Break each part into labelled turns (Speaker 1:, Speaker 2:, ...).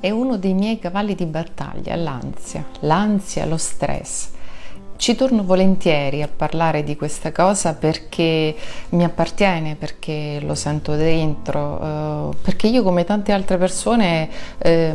Speaker 1: è uno dei miei cavalli di battaglia, l'ansia, l'ansia, lo stress. Ci torno volentieri a parlare di questa cosa perché mi appartiene, perché lo sento dentro, eh, perché io come tante altre persone eh,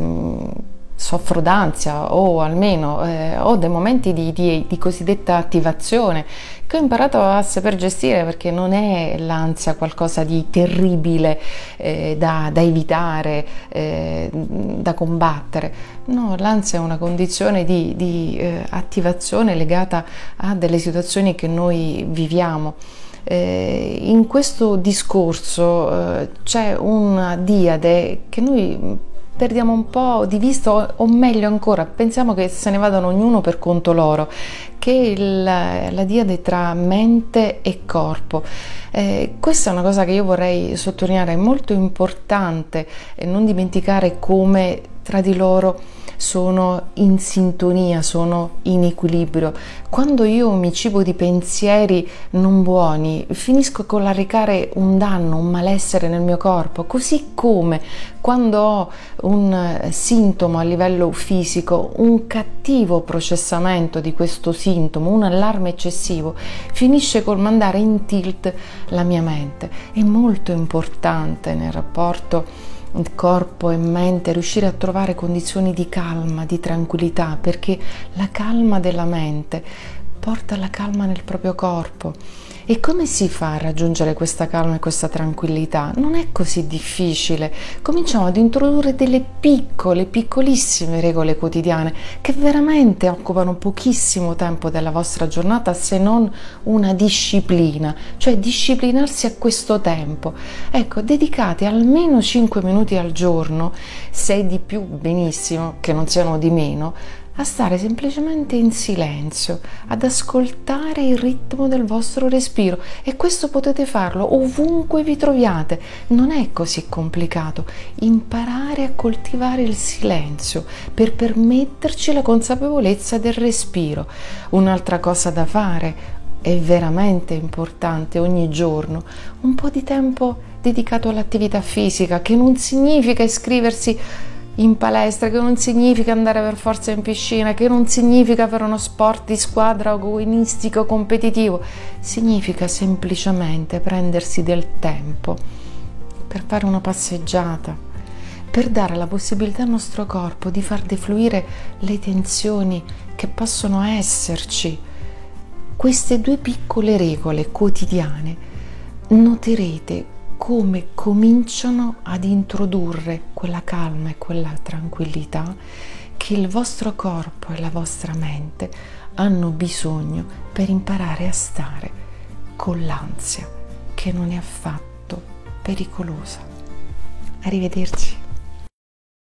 Speaker 1: soffro d'ansia o almeno eh, ho dei momenti di, di, di, cosiddetta attivazione che ho imparato a saper gestire perché non è l'ansia qualcosa di terribile eh, da, da, evitare, eh, da combattere. No, l'ansia è una condizione di, di eh, attivazione legata a delle situazioni che noi viviamo. Eh, in questo discorso eh, c'è una diade che noi perdiamo un po' di vista o meglio ancora pensiamo che se ne vadano ognuno per conto loro che il, la diade tra mente e corpo. Eh, questa è una cosa che io vorrei sottolineare è molto importante e non dimenticare come tra di loro sono in sintonia, sono in equilibrio. Quando io mi cibo di pensieri non buoni, finisco con l'arrecare un danno, un malessere nel mio corpo, così come quando ho un sintomo a livello fisico, un cattivo processamento di questo sintomo, un allarme eccessivo, finisce col mandare in tilt la mia mente. È molto importante nel rapporto corpo e mente, riuscire a trovare condizioni di calma, di tranquillità, perché la calma della mente porta alla calma nel proprio corpo e come si fa a raggiungere questa calma e questa tranquillità? Non è così difficile. Cominciamo ad introdurre delle piccole, piccolissime regole quotidiane che veramente occupano pochissimo tempo della vostra giornata se non una disciplina, cioè disciplinarsi a questo tempo. Ecco, dedicate almeno 5 minuti al giorno, se di più benissimo, che non siano di meno, a stare semplicemente in silenzio, ad ascoltare il ritmo del vostro respiro e questo potete farlo ovunque vi troviate, non è così complicato. Imparare a coltivare il silenzio per permetterci la consapevolezza del respiro. Un'altra cosa da fare è veramente importante ogni giorno un po' di tempo dedicato all'attività fisica, che non significa iscriversi in palestra, che non significa andare per forza in piscina, che non significa fare uno sport di squadra agonistico competitivo, significa semplicemente prendersi del tempo per fare una passeggiata, per dare la possibilità al nostro corpo di far defluire le tensioni che possono esserci. Queste due piccole regole quotidiane noterete come cominciano ad introdurre quella calma e quella tranquillità che il vostro corpo e la vostra mente hanno bisogno per imparare a stare con l'ansia che non è affatto pericolosa. Arrivederci.